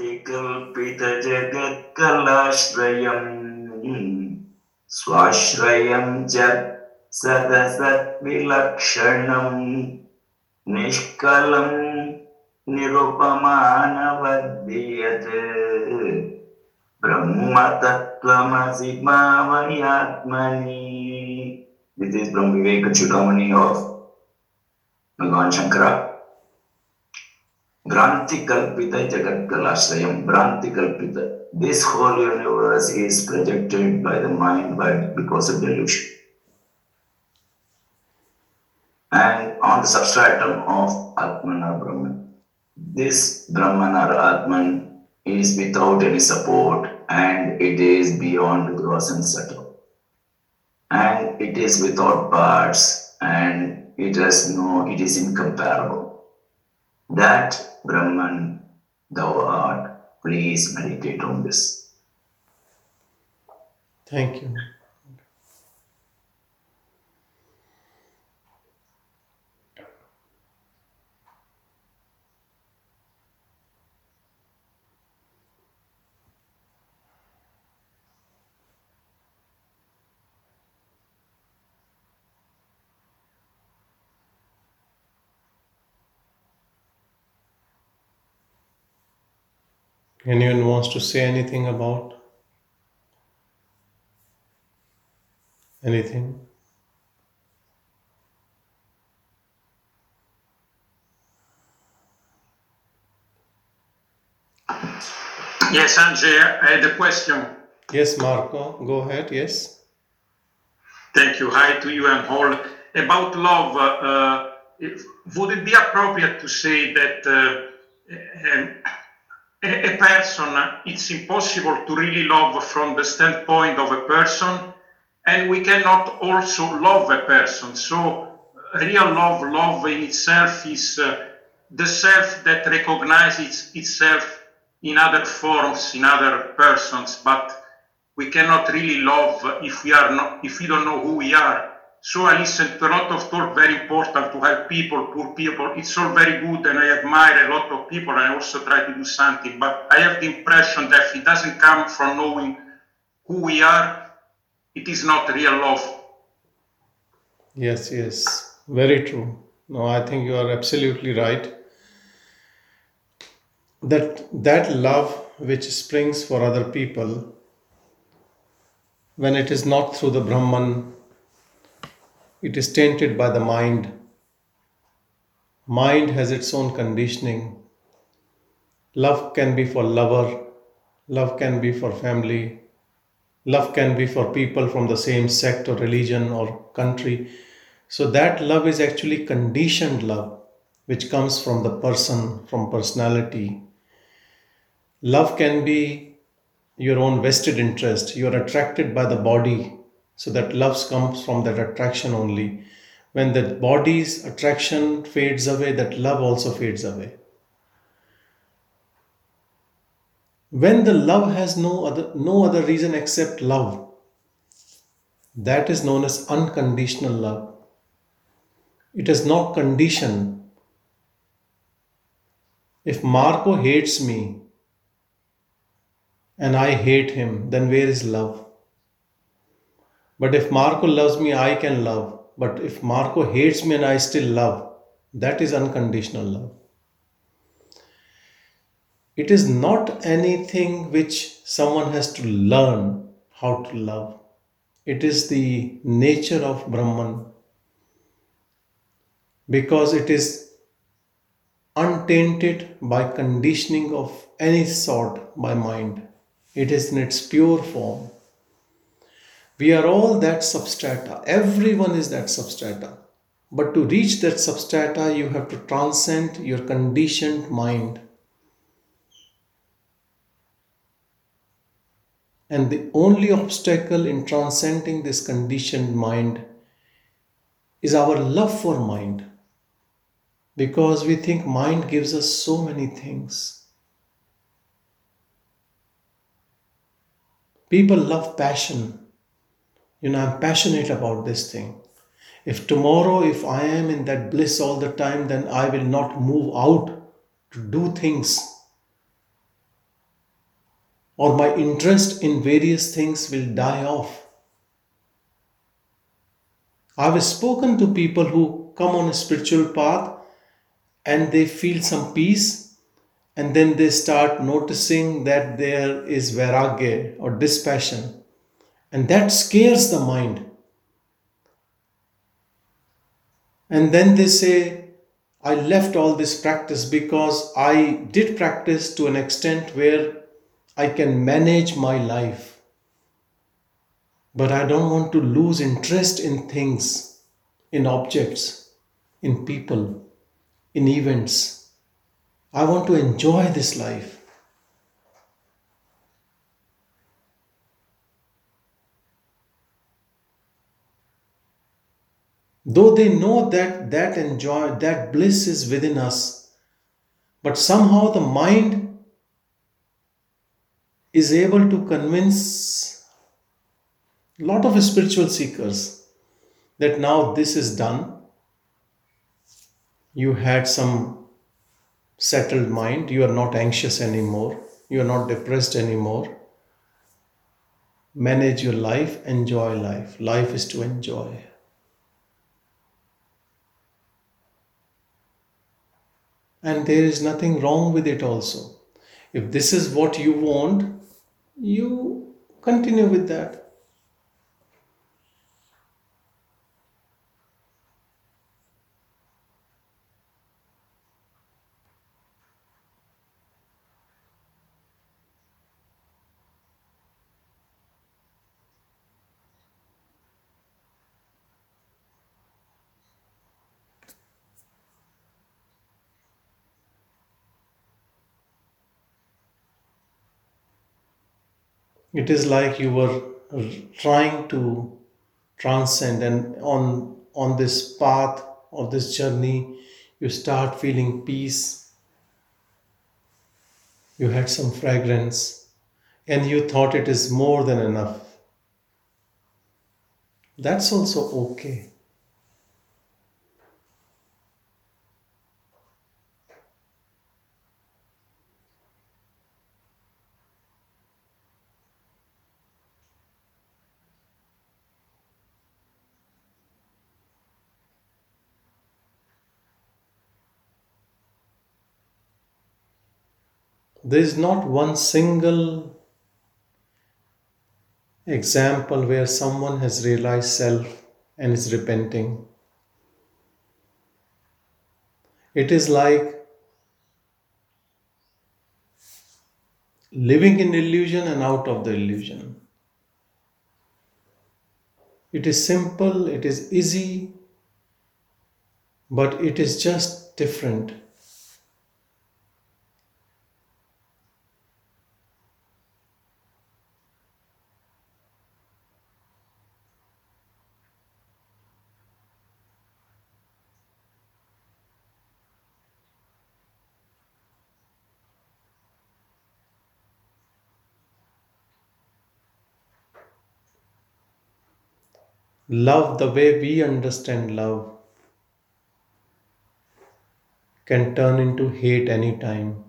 कल्पित जगत कलाश्रयम् स्वाश्रयम् च सदसद्विलक्षणम् निष्कलम् निरुपमानवद्यत् ब्रह्मतत्त्वमसि मामयात्मनि this is Brahma Vivek Chudamani of भगवान् Shankara Bhranti Kalpita Jagat Kalashrayam. Bhranti Kalpita. This whole universe is projected by the mind by, because of delusion. And on the substratum of Atman or Brahman. This Brahman or Atman is without any support and it is beyond gross and subtle. And it is without parts and it has no, it is incomparable. That Brahman thou art. Please meditate on this. Thank you. Anyone wants to say anything about anything? Yes, Anjay, I had a question. Yes, Marco, go ahead. Yes. Thank you. Hi to you and all. About love, uh, if, would it be appropriate to say that uh, um, a, a person, it's impossible to really love from the standpoint of a person, and we cannot also love a person. So, real love, love in itself is uh, the self that recognizes itself in other forms, in other persons, but we cannot really love if we are not, if we don't know who we are. So I listen to a lot of talk, very important to help people, poor people. It's all very good and I admire a lot of people and I also try to do something. But I have the impression that it doesn't come from knowing who we are, it is not real love. Yes, yes. Very true. No, I think you are absolutely right. That that love which springs for other people when it is not through the Brahman it is tainted by the mind. Mind has its own conditioning. Love can be for lover, love can be for family, love can be for people from the same sect or religion or country. So that love is actually conditioned love, which comes from the person, from personality. Love can be your own vested interest. You are attracted by the body, so that love comes from that attraction only. When the body's attraction fades away, that love also fades away. When the love has no other, no other reason except love, that is known as unconditional love. It is not condition. If Marco hates me and I hate him, then where is love? But if Marco loves me, I can love. But if Marco hates me and I still love, that is unconditional love. It is not anything which someone has to learn how to love. It is the nature of Brahman because it is untainted by conditioning of any sort by mind. It is in its pure form. We are all that substrata. Everyone is that substrata. But to reach that substrata, you have to transcend your conditioned mind. And the only obstacle in transcending this conditioned mind is our love for mind. Because we think mind gives us so many things. People love passion you know i'm passionate about this thing. If tomorrow if i am in that bliss all the time then i will not move out to do things. Or my interest in various things will die off. I've spoken to people who come on a spiritual path and they feel some peace and then they start noticing that there is vairagya or dispassion and that scares the mind. And then they say i left all this practice because i did practice to an extent where i can manage my life. But i don't want to lose interest in things in objects in people in events. I want to enjoy this life though they know that that enjoy that bliss is within us but somehow the mind is able to convince a lot of spiritual seekers that now this is done. You had some settled mind. You are not anxious anymore. You are not depressed anymore. Manage your life. Enjoy life. Life is to enjoy and there is nothing wrong with it also. If this is what you want you continue with that it is like you were trying to transcend and on on this path or this journey you start feeling peace. You had some fragrance and you thought it is more than enough. That's also okay There is not one single example where someone has realized self and is repenting. It is like living in illusion and out of the illusion. It is simple, it is easy, but it is just different. Love, the way we understand love, can turn into hate anytime.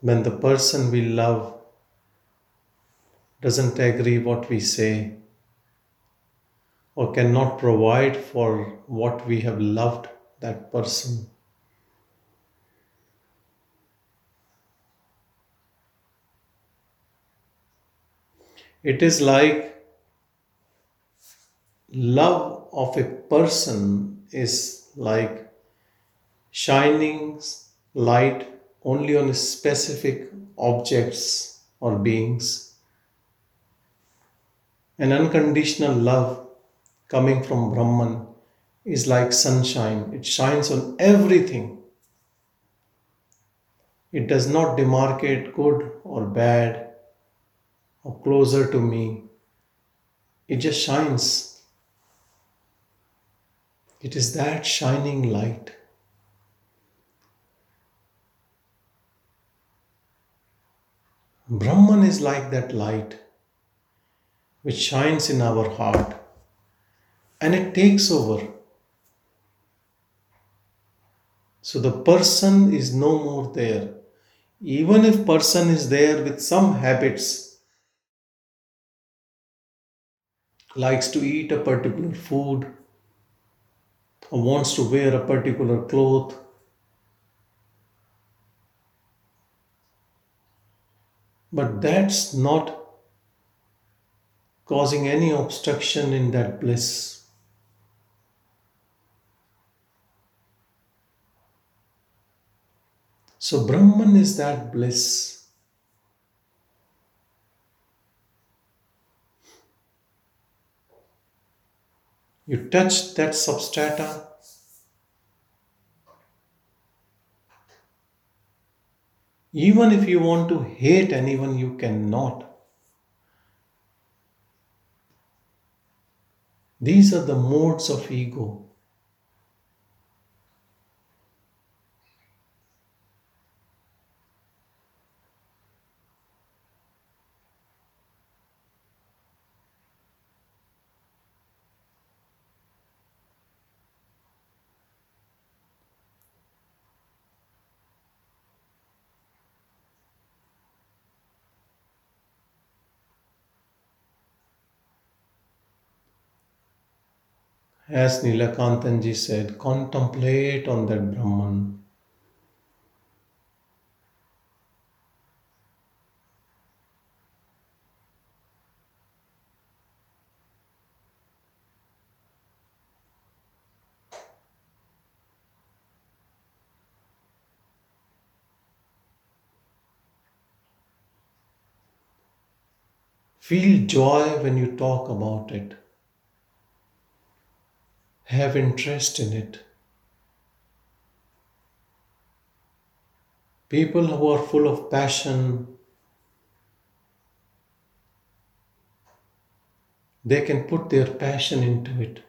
When the person we love doesn't agree what we say or cannot provide for what we have loved that person. It is like love of a person is like shining light only on specific objects or beings. An unconditional love coming from Brahman is like sunshine, it shines on everything. It does not demarcate good or bad or closer to me. It just shines. It is that shining light. Brahman is like that light which shines in our heart and it takes over. So the person is no more there. Even if person is there with some habits, likes to eat a particular food or wants to wear a particular cloth, but that's not causing any obstruction in that bliss. So, Brahman is that bliss. You touch that substrata, even if you want to hate anyone, you cannot. These are the modes of ego. As Nilakantanji said, contemplate on that Brahman. Feel joy when you talk about it. Have interest in it. People who are full of passion, they can put their passion into it.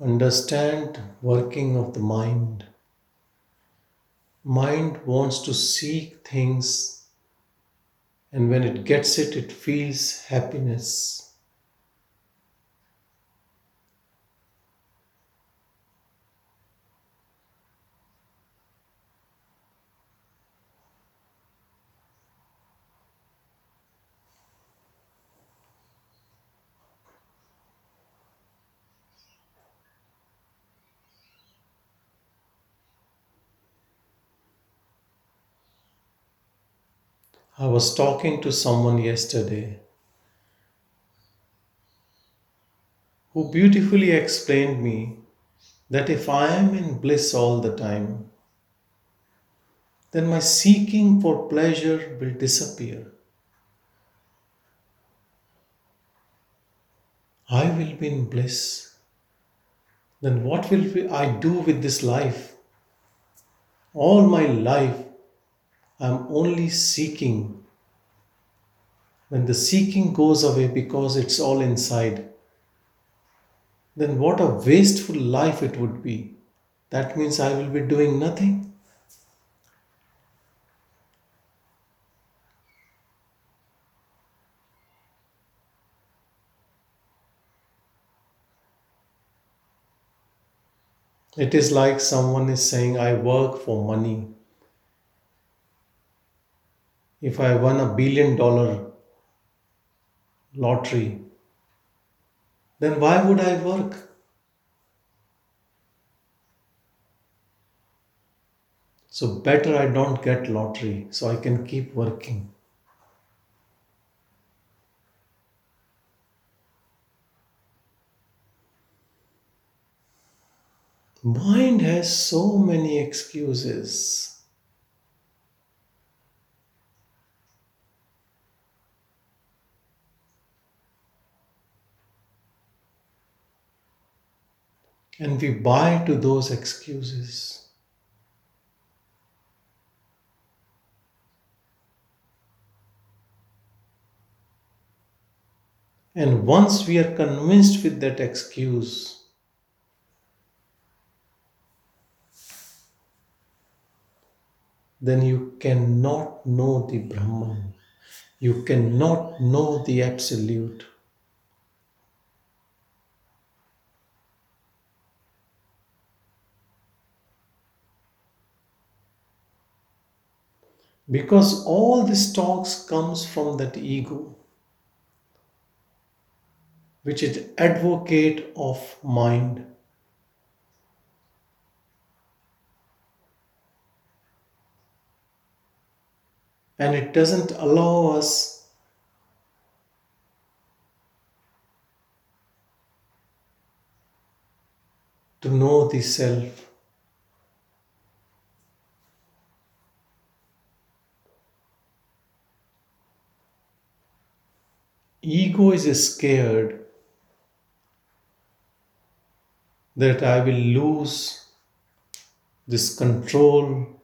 Understand working of the mind. Mind wants to seek things and when it gets it it feels happiness. I was talking to someone yesterday who beautifully explained me that if I am in bliss all the time, then my seeking for pleasure will disappear. I will be in bliss. Then what will I do with this life? All my life I'm only seeking. When the seeking goes away because it's all inside, then what a wasteful life it would be. That means I will be doing nothing. It is like someone is saying, I work for money. If I won a billion dollar lottery, then why would I work? So better I don't get lottery so I can keep working. Mind has so many excuses. And we buy to those excuses. And once we are convinced with that excuse, then you cannot know the Brahman. You cannot know the Absolute. Because all this talks comes from that ego, which is advocate of mind. and it doesn't allow us to know the self. Ego is scared that I will lose this control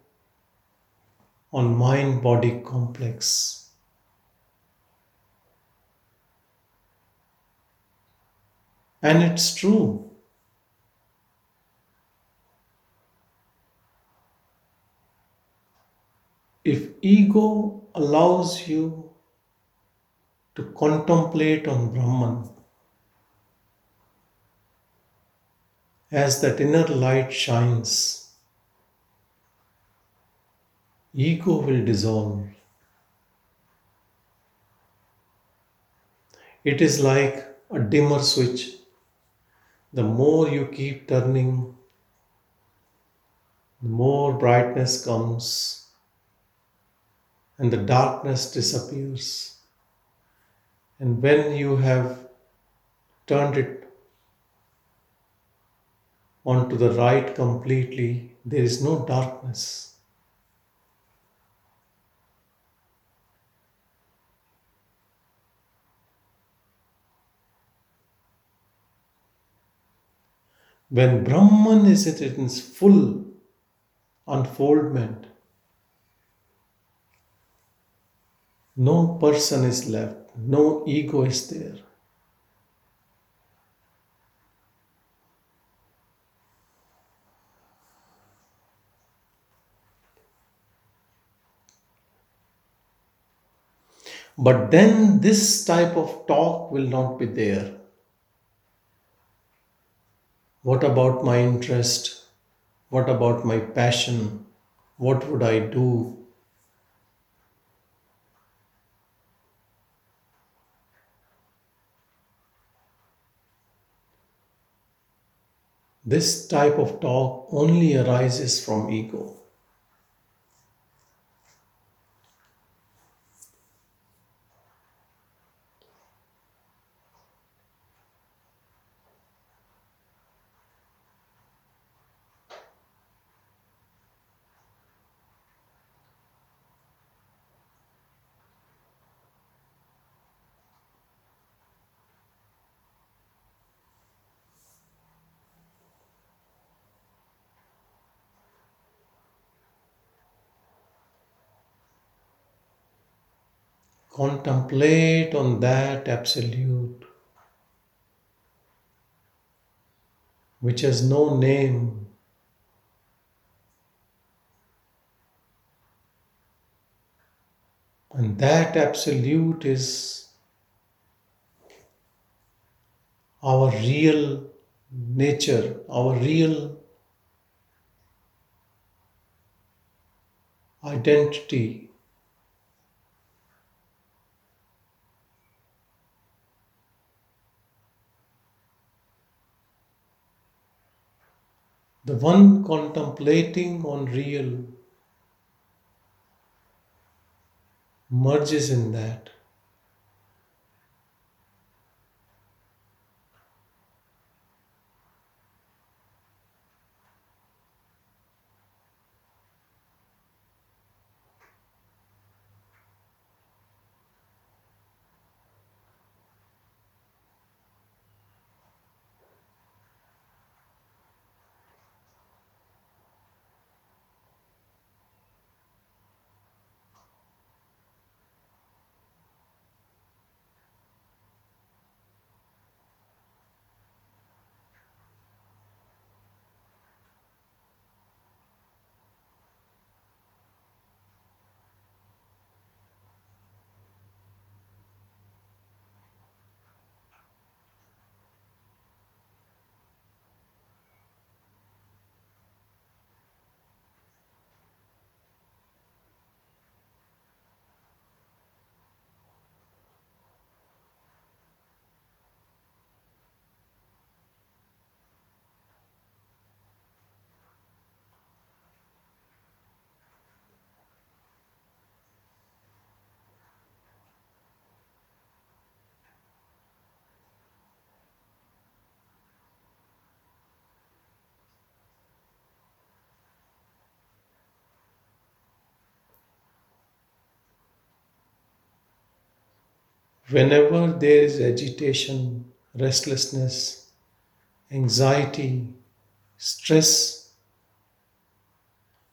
on mind body complex. And it's true. If ego allows you to contemplate on Brahman as that inner light shines, ego will dissolve. It is like a dimmer switch. The more you keep turning, the more brightness comes and the darkness disappears. And when you have turned it onto the right completely, there is no darkness. When Brahman is at its full unfoldment, no person is left, no ego is there. But then this type of talk will not be there. What about my interest? What about my passion? What would I do? This type of talk only arises from ego. contemplate on that absolute which has no name. And that absolute is our real nature, our real identity. The one contemplating on real merges in that. Whenever there is agitation, restlessness, anxiety, stress,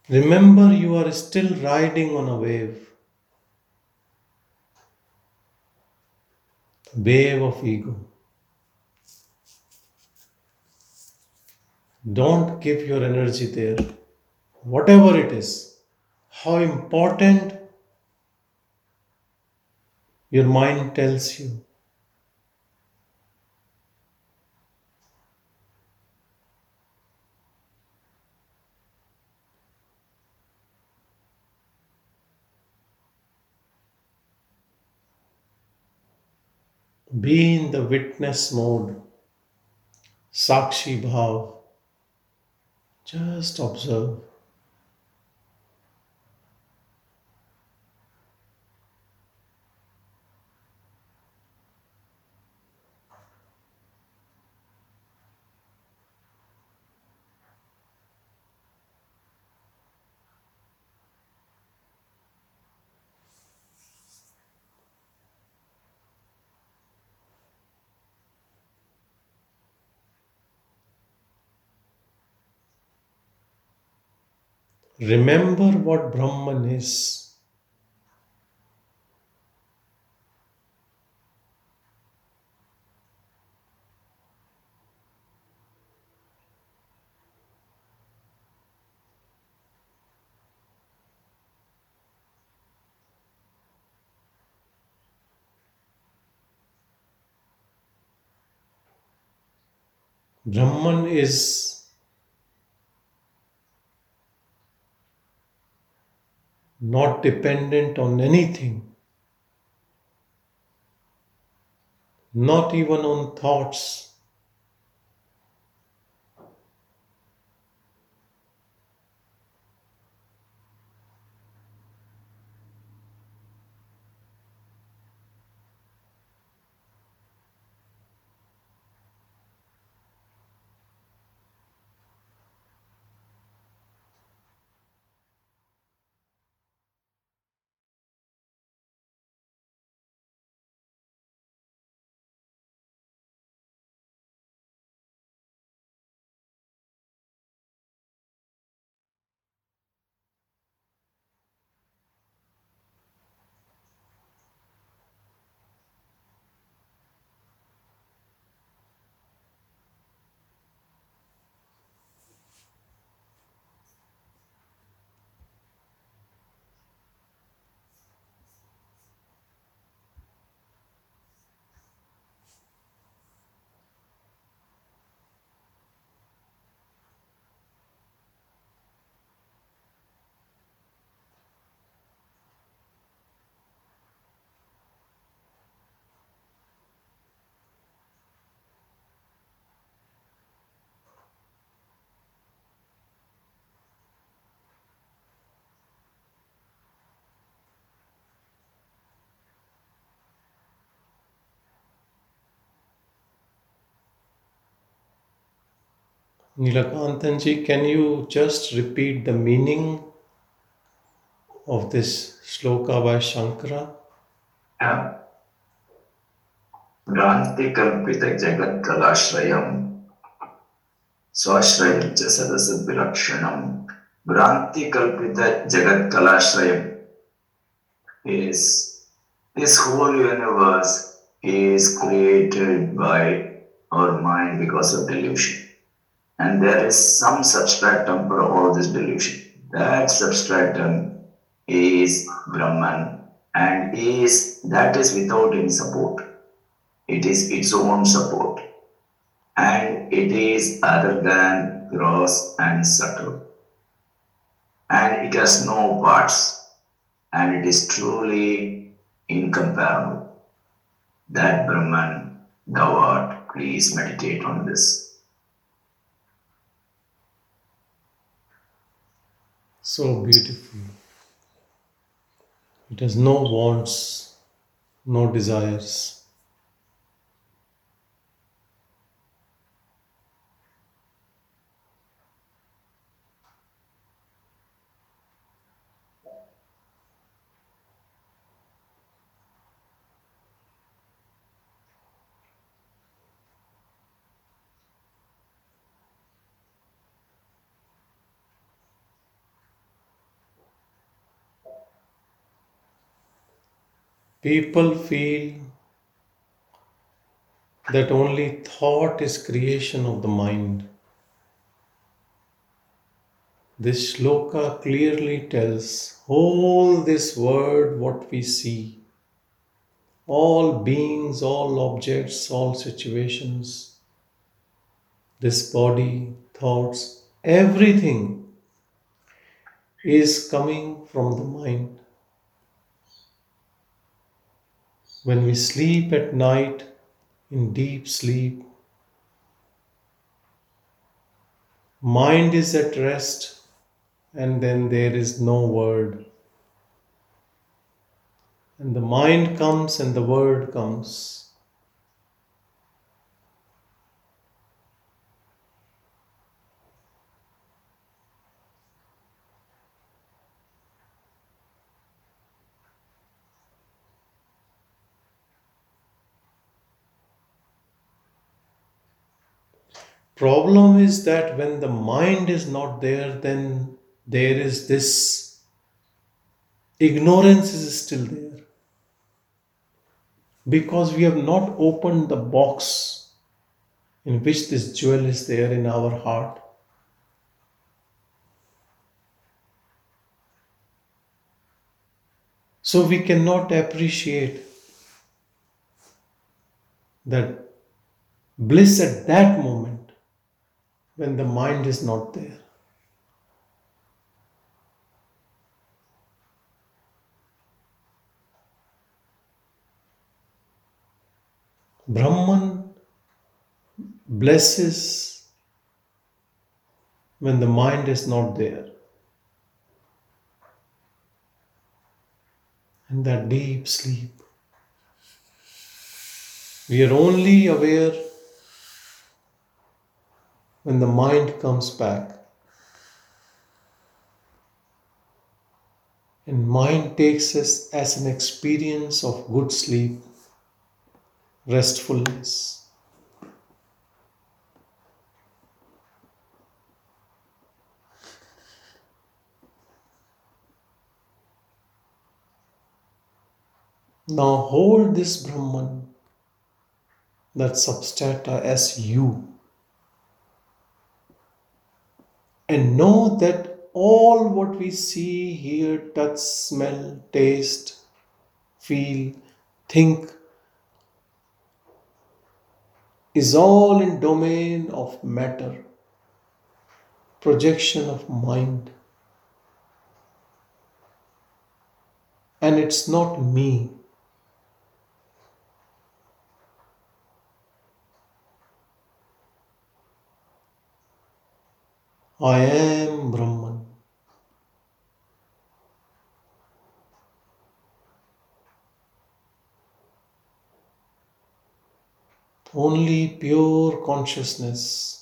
remember you are still riding on a wave, wave of ego. Don't give your energy there, whatever it is, how important your mind tells you. Be in the witness mode, Sakshi Bhav. Just observe. Remember what Brahman is. Brahman is not dependent on anything, not even on thoughts. Nilakantanji, can you just repeat the meaning of this shloka by Shankara? Yeah. भ्रान्तिकल्पितजगत्कलाश्रयम् स्वाश्रयं च सदसद्विलक्षणम् भ्रान्तिकल्पितजगत्कलाश्रयम् is this whole universe is created by our mind because of delusion. and there is some substratum for all this delusion. That substratum is Brahman and is that is without any support. It is its own support. And it is other than gross and subtle. And it has no parts. And it is truly incomparable. That Brahman, thou art, please meditate on this. So beautiful. It has no wants, no desires. People feel that only thought is creation of the mind. This shloka clearly tells all this world, what we see, all beings, all objects, all situations, this body, thoughts, everything is coming from the mind. When we sleep at night in deep sleep, mind is at rest and then there is no word. And the mind comes and the word comes. Problem is that when the mind is not there, then there is this ignorance is still there. Because we have not opened the box in which this jewel is there in our heart. So we cannot appreciate that bliss at that moment when the mind is not there. Brahman blesses when the mind is not there. In that deep sleep, we are only aware when the mind comes back. And mind takes us as an experience of good sleep, restfulness. Now hold this Brahman, that substrata, as you. And know that all what we see, hear, touch, smell, taste, feel, think is all in domain of matter, projection of mind. And it's not me. I am Brahman. Only pure consciousness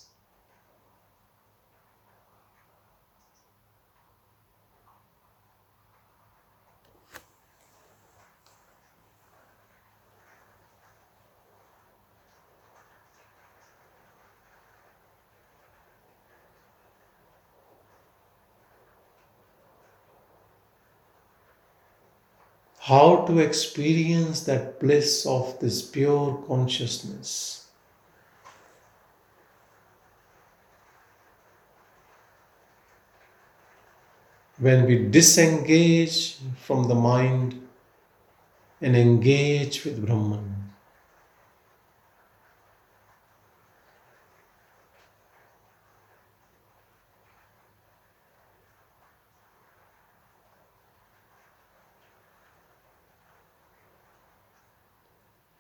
how to experience that bliss of this pure consciousness. When we disengage from the mind and engage with Brahman.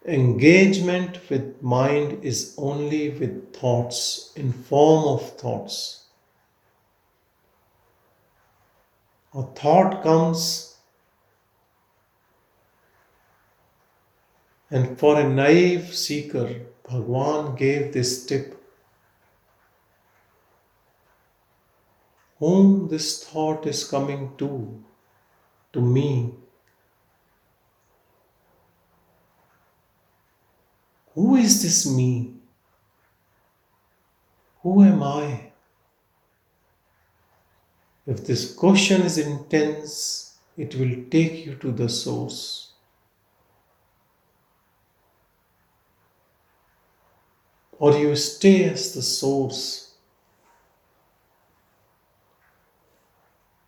Engagement with mind is only with thoughts in form of thoughts. A thought comes and for a naive seeker bhagwan gave this tip. Whom this thought is coming to to me Who is this me? Who am I? If this question is intense, it will take you to the source. Or you stay as the source,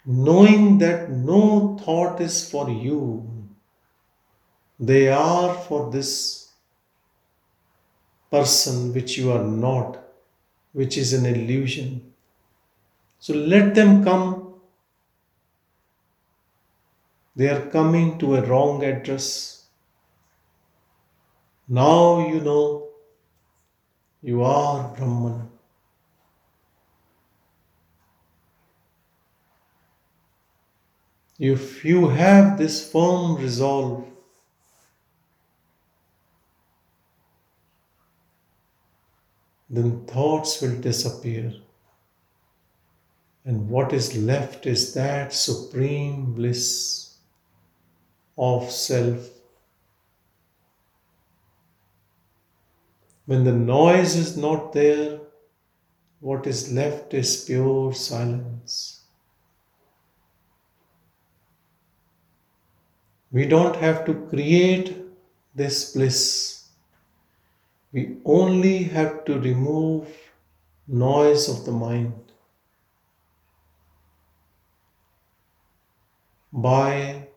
knowing that no thought is for you, they are for this person which you are not, which is an illusion. So let them come. They are coming to a wrong address. Now you know you are Brahman. If you have this firm resolve, then thoughts will disappear. And what is left is that supreme bliss of self. When the noise is not there, what is left is pure silence. We don't have to create this bliss. We only have to remove noise of the mind by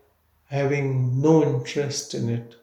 having no interest in it.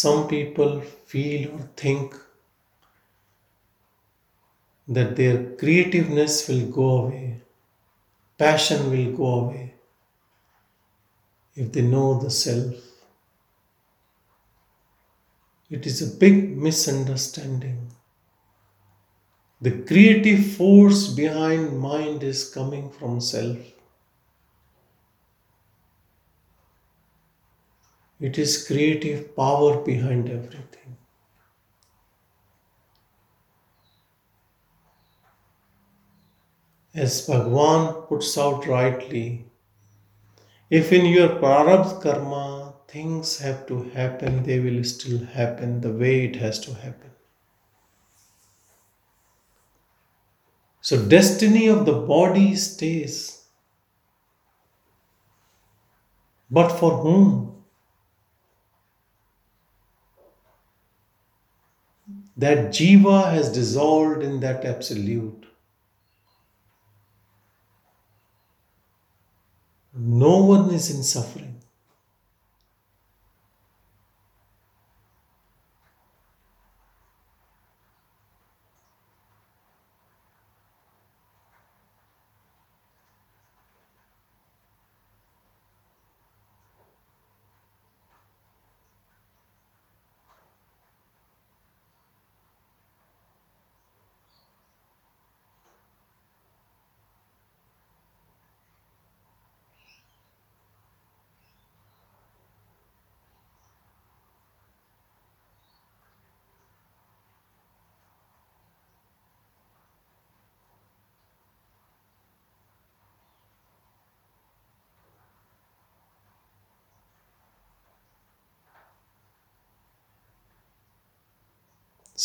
Some people feel or think that their creativeness will go away, passion will go away. if they know the self. It is a big misunderstanding. The creative force behind mind is coming from self. It is creative power behind everything. As Bhagwan puts out rightly, if in your prarabdha karma things have to happen, they will still happen the way it has to happen. So, destiny of the body stays. But for whom? That jiva has dissolved in that absolute. No one is in suffering.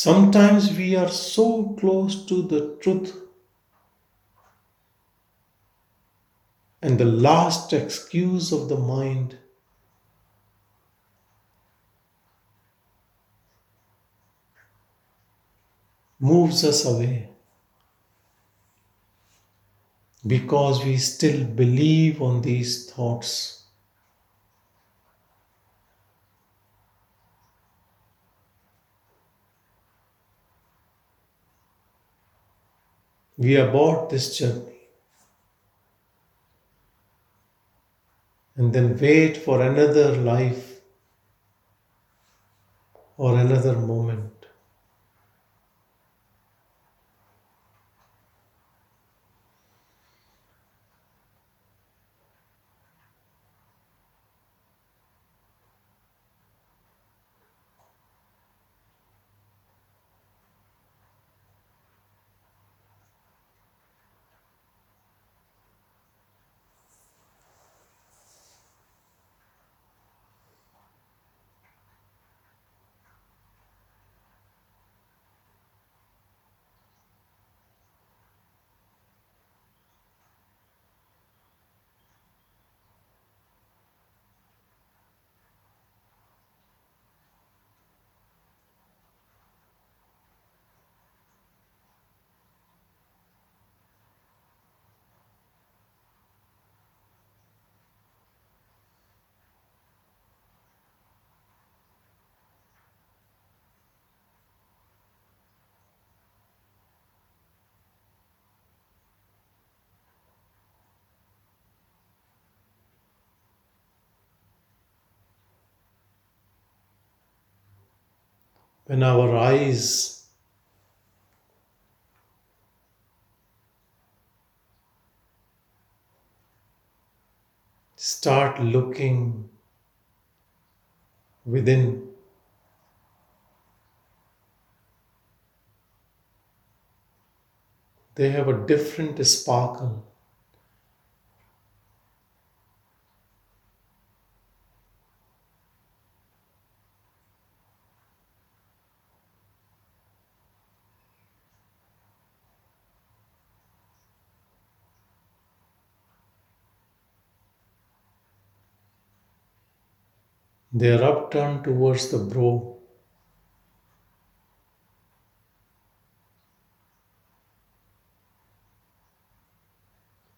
Sometimes we are so close to the truth, and the last excuse of the mind moves us away because we still believe on these thoughts. We abort this journey and then wait for another life or another moment. When our eyes start looking within. They have a different sparkle. They are upturned towards the brow.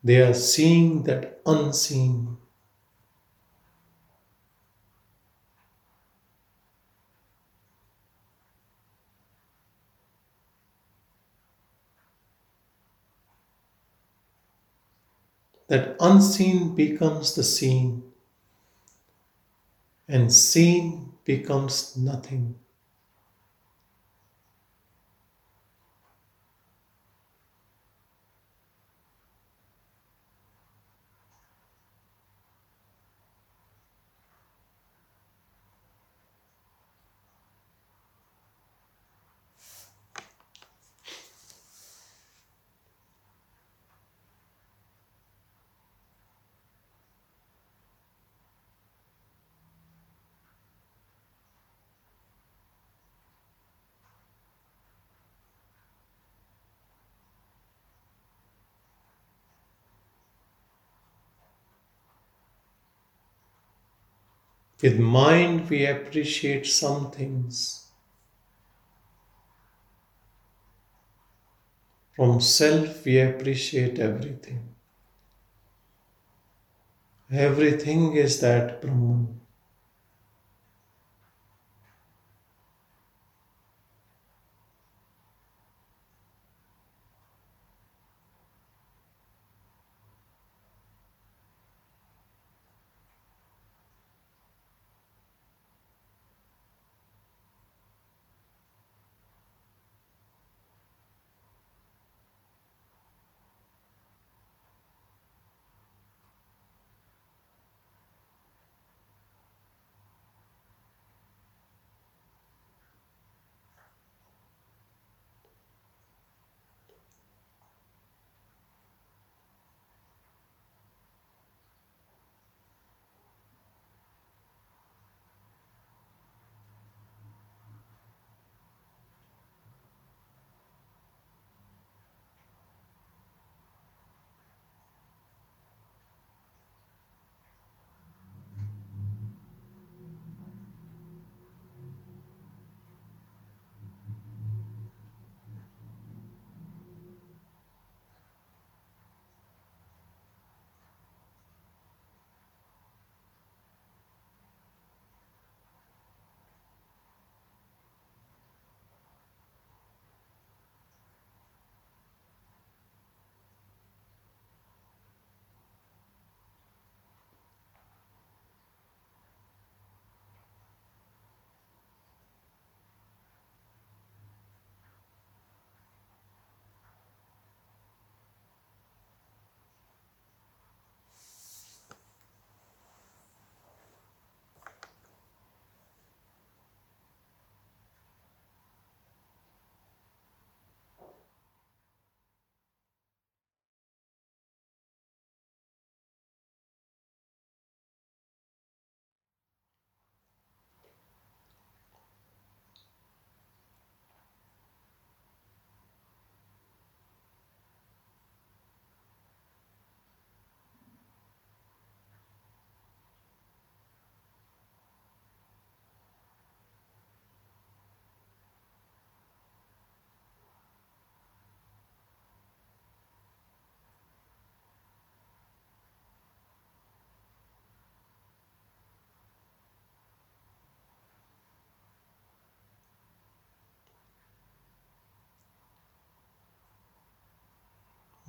They are seeing that unseen. That unseen becomes the seen. And seen becomes nothing. With mind, we appreciate some things. From self, we appreciate everything. Everything is that Brahman.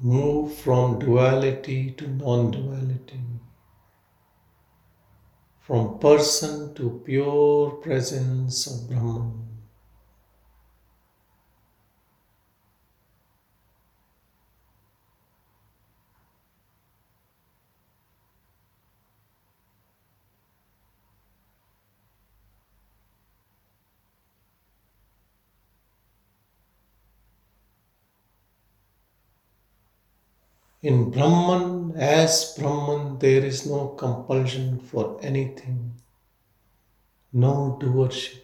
Move from duality to non duality, from person to pure presence of Brahman. In Brahman, as Brahman, there is no compulsion for anything, no doership.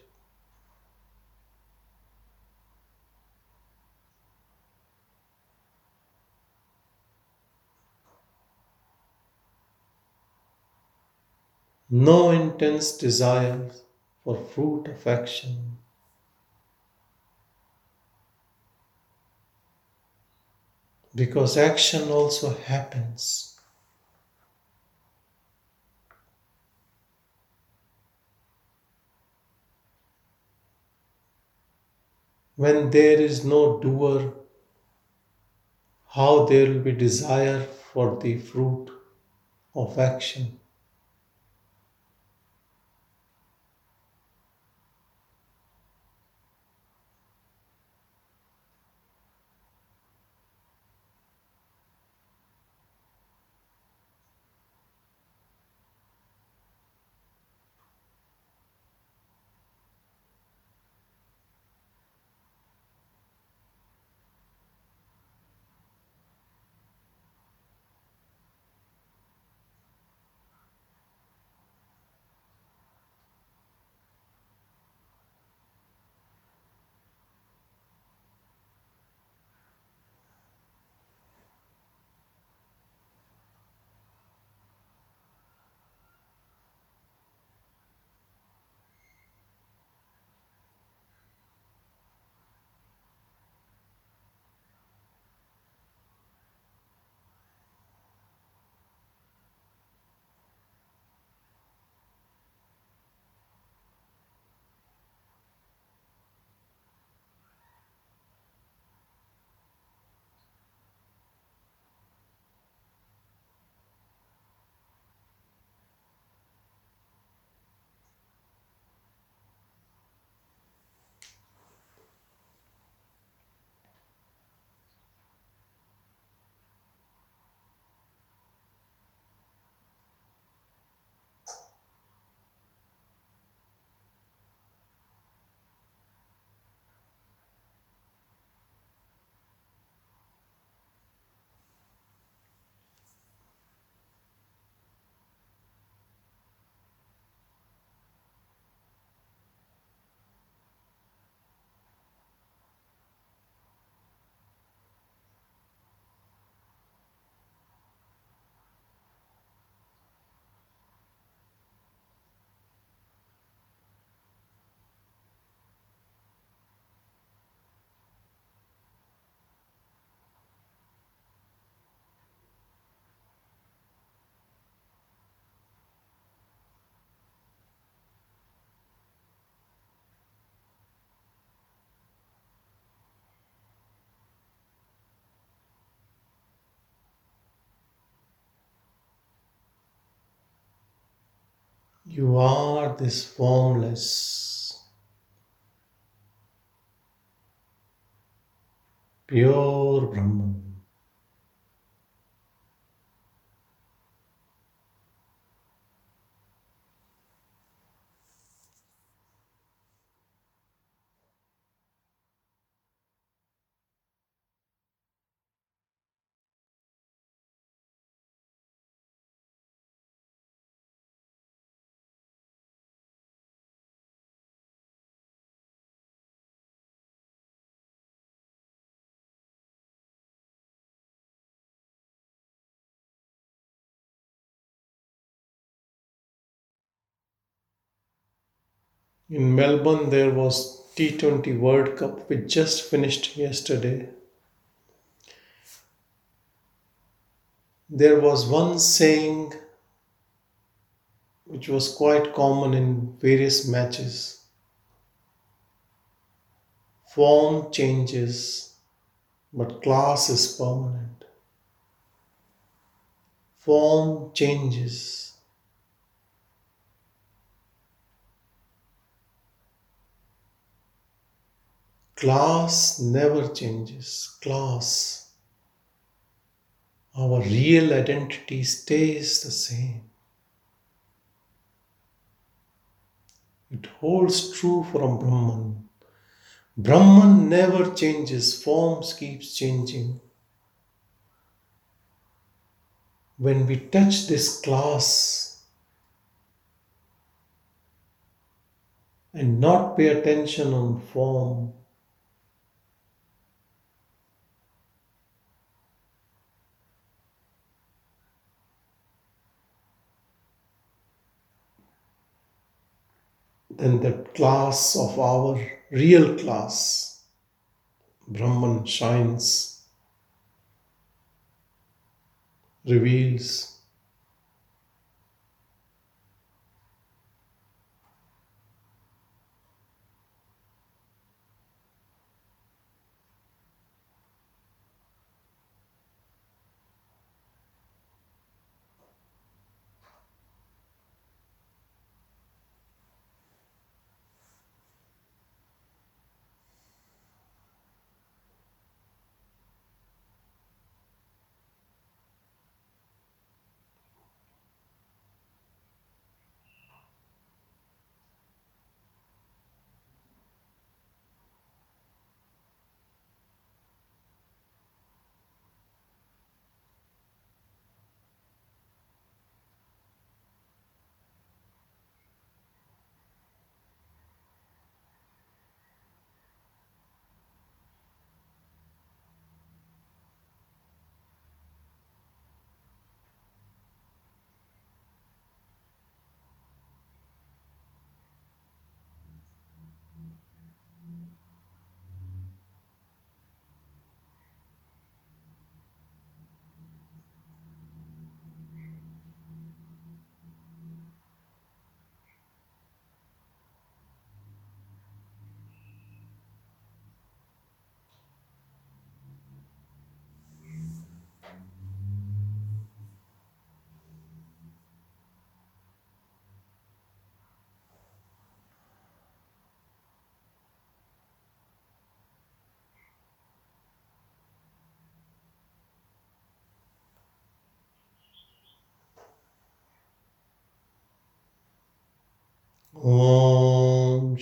No intense desire for fruit of action. Because action also happens. When there is no doer, how there will be desire for the fruit of action. You are this formless, pure Brahman. In Melbourne, there was T20 World Cup, which just finished yesterday. There was one saying which was quite common in various matches form changes, but class is permanent. Form changes Class never changes. Class. Our real identity stays the same. It holds true from Brahman. Brahman never changes, forms keeps changing. When we touch this class and not pay attention on form, then the class of our real class, Brahman shines, reveals.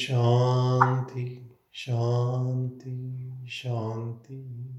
Shanti Shanti Shanti.